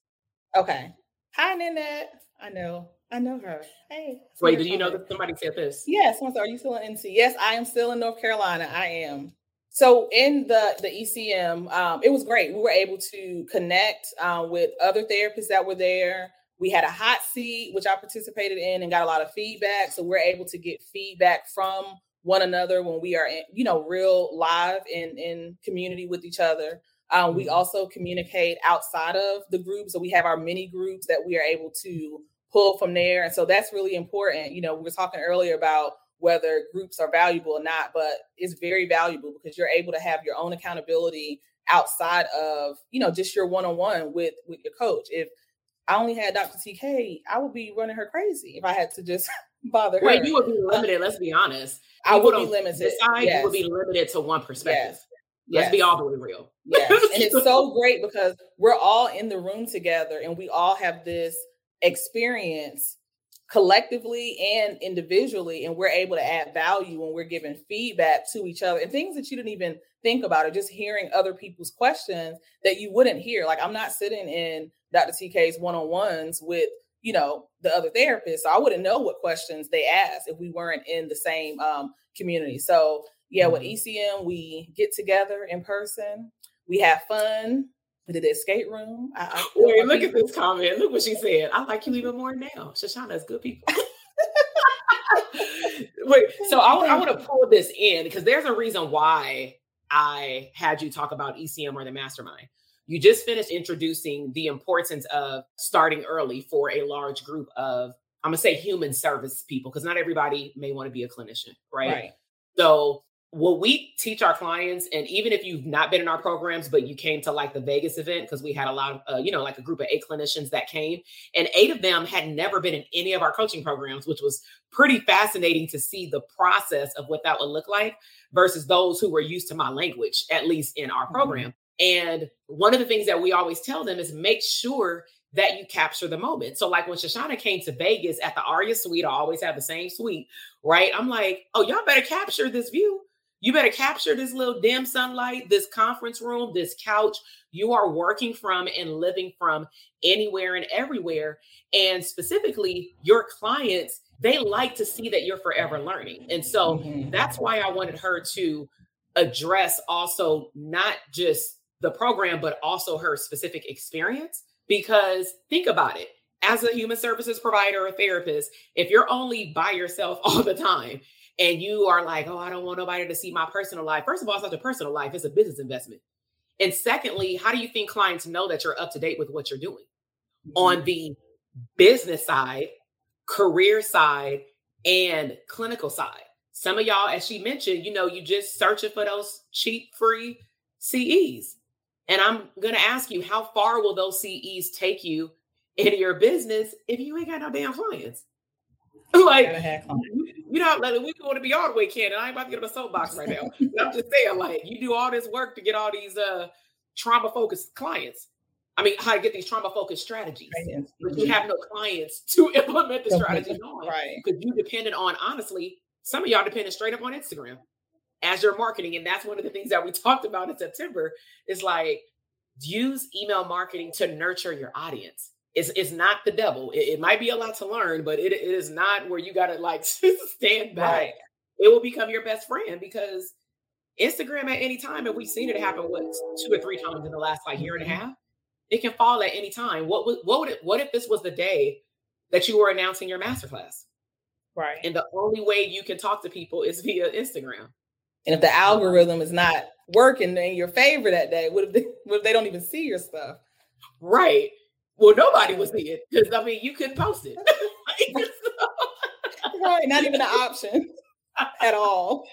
Okay. Hi, Nanette. I know. I know her. Hey. Wait, did you know that somebody said this? Yes. Yeah, are you still in NC? Yes, I am still in North Carolina. I am. So in the the ECM, um, it was great. We were able to connect uh, with other therapists that were there. We had a hot seat, which I participated in, and got a lot of feedback. So we're able to get feedback from one another when we are, in, you know, real live in in community with each other. Um, we mm-hmm. also communicate outside of the group, so we have our mini groups that we are able to pull from there, and so that's really important. You know, we were talking earlier about whether groups are valuable or not, but it's very valuable because you're able to have your own accountability outside of, you know, just your one-on-one with with your coach. If I only had Dr. TK, I would be running her crazy if I had to just bother her. Wait, you would be uh, limited, let's be honest. I would be limited. Yes. you would be limited to one perspective. Yes. Let's yes. be all the way real. Yes. and it's so great because we're all in the room together and we all have this experience collectively and individually and we're able to add value when we're giving feedback to each other and things that you didn't even think about or just hearing other people's questions that you wouldn't hear like i'm not sitting in dr tk's one-on-ones with you know the other therapists so i wouldn't know what questions they ask if we weren't in the same um, community so yeah with mm-hmm. ecm we get together in person we have fun did the escape room. I, I Wait, look at this comment. Look what she said. I like you even more now. Shashanah is good people. Wait, so I, I want to pull this in because there's a reason why I had you talk about ECM or the mastermind. You just finished introducing the importance of starting early for a large group of, I'm gonna say human service people, because not everybody may want to be a clinician, right? right? So what we teach our clients and even if you've not been in our programs but you came to like the vegas event because we had a lot of uh, you know like a group of eight clinicians that came and eight of them had never been in any of our coaching programs which was pretty fascinating to see the process of what that would look like versus those who were used to my language at least in our mm-hmm. program mm-hmm. and one of the things that we always tell them is make sure that you capture the moment. So, like when Shashanah came to Vegas at the Aria Suite, I always have the same suite, right? I'm like, oh, y'all better capture this view you better capture this little dim sunlight, this conference room, this couch you are working from and living from anywhere and everywhere. And specifically, your clients, they like to see that you're forever learning. And so mm-hmm. that's why I wanted her to address also not just the program, but also her specific experience. Because think about it as a human services provider or therapist, if you're only by yourself all the time, and you are like, oh, I don't want nobody to see my personal life. First of all, it's not a personal life, it's a business investment. And secondly, how do you think clients know that you're up to date with what you're doing mm-hmm. on the business side, career side, and clinical side? Some of y'all, as she mentioned, you know, you just searching for those cheap, free CEs. And I'm going to ask you, how far will those CEs take you in your business if you ain't got no damn clients? like, you know, like, we want to be all the way can. I ain't about to get on a soapbox right now. I'm just saying, like, you do all this work to get all these uh trauma focused clients. I mean, how to get these trauma focused strategies, but you have no clients to implement the strategies on, right? Because you depended on, honestly, some of y'all depended straight up on Instagram as your marketing, and that's one of the things that we talked about in September. Is like use email marketing to nurture your audience. It's, it's not the devil. It, it might be a lot to learn, but it, it is not where you got to like stand back. Right. It will become your best friend because Instagram at any time, and we've seen it happen what two or three times in the last like year and a mm-hmm. half. It can fall at any time. What would what would it what if this was the day that you were announcing your masterclass? Right. And the only way you can talk to people is via Instagram. And if the algorithm is not working in your favor that day, what if they, what if they don't even see your stuff? Right. Well, nobody would see it because I mean you couldn't post it. right. Not even an option at all.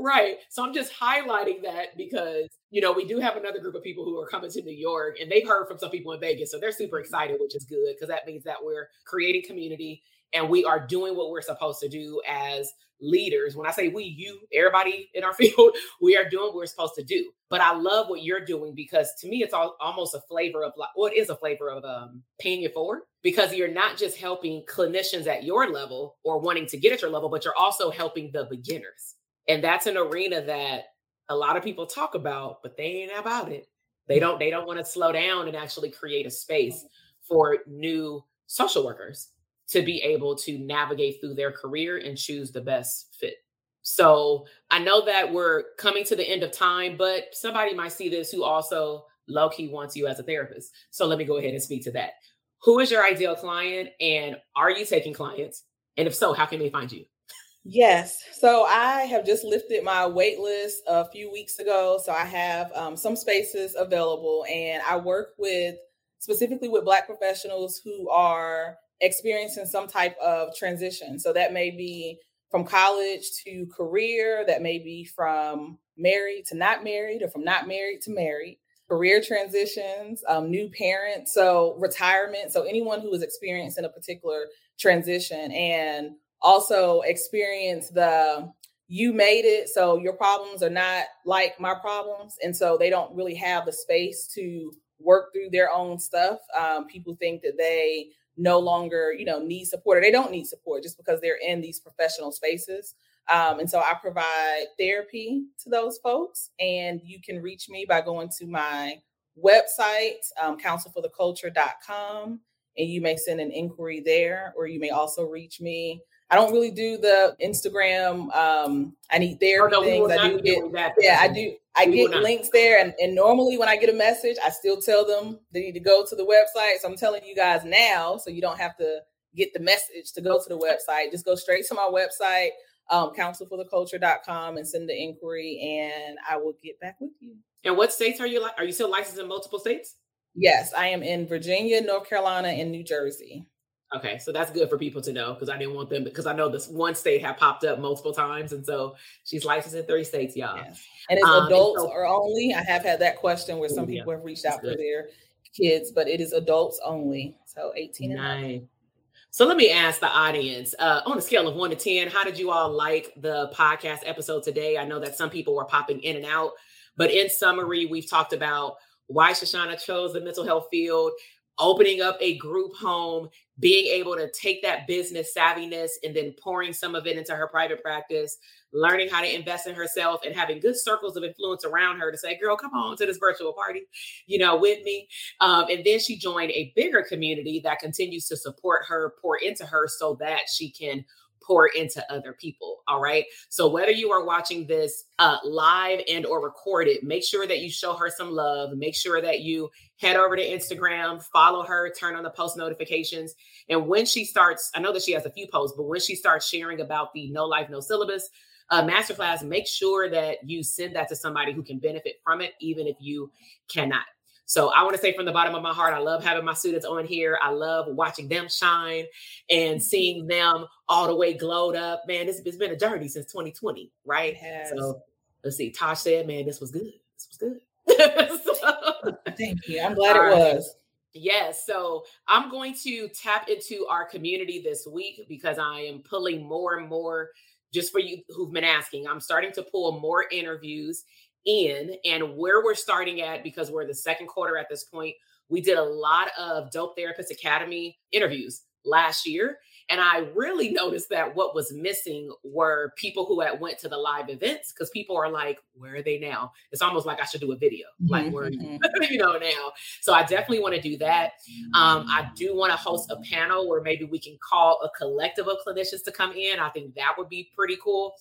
Right. So I'm just highlighting that because, you know, we do have another group of people who are coming to New York and they've heard from some people in Vegas. So they're super excited, which is good because that means that we're creating community and we are doing what we're supposed to do as leaders. When I say we, you, everybody in our field, we are doing what we're supposed to do. But I love what you're doing because to me, it's all, almost a flavor of like, well, it is a flavor of um, paying it forward because you're not just helping clinicians at your level or wanting to get at your level, but you're also helping the beginners. And that's an arena that a lot of people talk about, but they ain't about it. They mm. don't, they don't want to slow down and actually create a space for new social workers to be able to navigate through their career and choose the best fit. So I know that we're coming to the end of time, but somebody might see this who also low key wants you as a therapist. So let me go ahead and speak to that. Who is your ideal client and are you taking clients? And if so, how can they find you? Yes. So I have just lifted my wait list a few weeks ago. So I have um, some spaces available and I work with specifically with Black professionals who are experiencing some type of transition. So that may be from college to career, that may be from married to not married, or from not married to married, career transitions, um, new parents, so retirement. So anyone who is experiencing a particular transition and also experience the you made it so your problems are not like my problems and so they don't really have the space to work through their own stuff um, people think that they no longer, you know, need support or they don't need support just because they're in these professional spaces. Um, and so I provide therapy to those folks. And you can reach me by going to my website, um, counselfortheculture.com, and you may send an inquiry there, or you may also reach me I don't really do the Instagram. Um, I need therapy oh, no, things. I do get, yeah, I do. I we get links there, and, and normally when I get a message, I still tell them they need to go to the website. So I'm telling you guys now, so you don't have to get the message to go to the website. Just go straight to my website, um, counselfortheculture.com, and send the inquiry, and I will get back with you. And what states are you like? Are you still licensed in multiple states? Yes, I am in Virginia, North Carolina, and New Jersey. Okay, so that's good for people to know because I didn't want them because I know this one state had popped up multiple times, and so she's licensed in three states, y'all. Yes. And it's um, adults and so, or only. I have had that question where some people have reached out for their kids, but it is adults only. So eighteen. Nine. So let me ask the audience uh, on a scale of one to ten, how did you all like the podcast episode today? I know that some people were popping in and out, but in summary, we've talked about why Shashanah chose the mental health field opening up a group home, being able to take that business savviness and then pouring some of it into her private practice, learning how to invest in herself and having good circles of influence around her to say, girl, come on to this virtual party, you know, with me. Um, and then she joined a bigger community that continues to support her, pour into her so that she can pour into other people all right? So whether you are watching this uh, live and or recorded make sure that you show her some love. Make sure that you head over to instagram follow her turn on the post notifications. And when she starts i know that she has a few posts but when she starts sharing about the no life no syllabus uh, masterclass make sure that you send that to somebody who can benefit from it even if you cannot so I want to say from the bottom of my heart, I love having my students on here. I love watching them shine and mm-hmm. seeing them all the way glowed up. Man, it's, it's been a journey since 2020, right? So let's see. Tosh said, man, this was good. This was good. so, Thank you. I'm glad it right. was. Yes. So I'm going to tap into our community this week because I am pulling more and more, just for you who've been asking, I'm starting to pull more interviews in and where we're starting at because we're the second quarter at this point. We did a lot of Dope Therapist Academy interviews last year and i really noticed that what was missing were people who had went to the live events because people are like where are they now? It's almost like i should do a video. Like mm-hmm. where you, you know now. So i definitely want to do that. Um, i do want to host a panel where maybe we can call a collective of clinicians to come in. I think that would be pretty cool.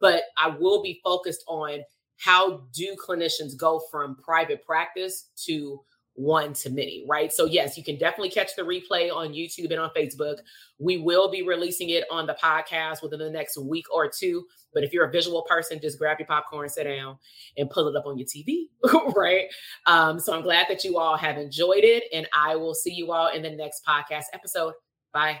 But i will be focused on how do clinicians go from private practice to one to many, right? So, yes, you can definitely catch the replay on YouTube and on Facebook. We will be releasing it on the podcast within the next week or two. But if you're a visual person, just grab your popcorn, sit down, and pull it up on your TV, right? Um, so, I'm glad that you all have enjoyed it, and I will see you all in the next podcast episode. Bye.